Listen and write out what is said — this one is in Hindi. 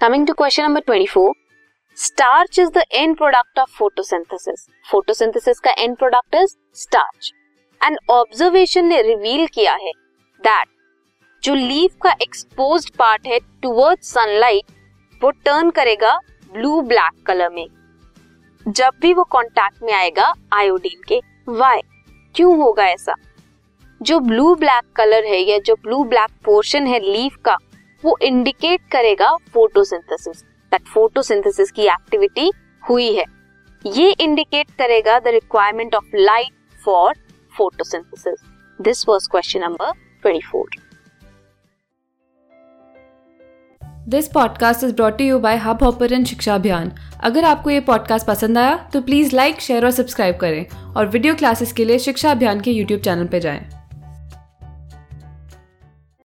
Coming to question number 24 starch is the end product of photosynthesis photosynthesis का end product is starch and observation ने रिवील किया है दैट जो लीफ का एक्सपोज्ड पार्ट है टुवर्ड्स सनलाइट वो टर्न करेगा ब्लू ब्लैक कलर में। जब भी वो कांटेक्ट में आएगा आयोडीन के। वाई क्यों होगा ऐसा? जो ब्लू ब्लैक कलर है या जो ब्लू ब्लैक पोर्शन है लीफ का वो इंडिकेट करेगा फोटोसिंथेसिस दैट फोटोसिंथेसिस की एक्टिविटी हुई है। ये इंडिकेट करेगा the requirement of light for photosynthesis this was question number 24 this podcast is brought you by Hubhopper शिक्षा अभियान अगर आपको ये पॉडकास्ट पसंद आया तो प्लीज़ लाइक शेयर और सब्सक्राइब करें और वीडियो क्लासेस के लिए शिक्षा अभियान के यूट्यूब चैनल पर जाएँ।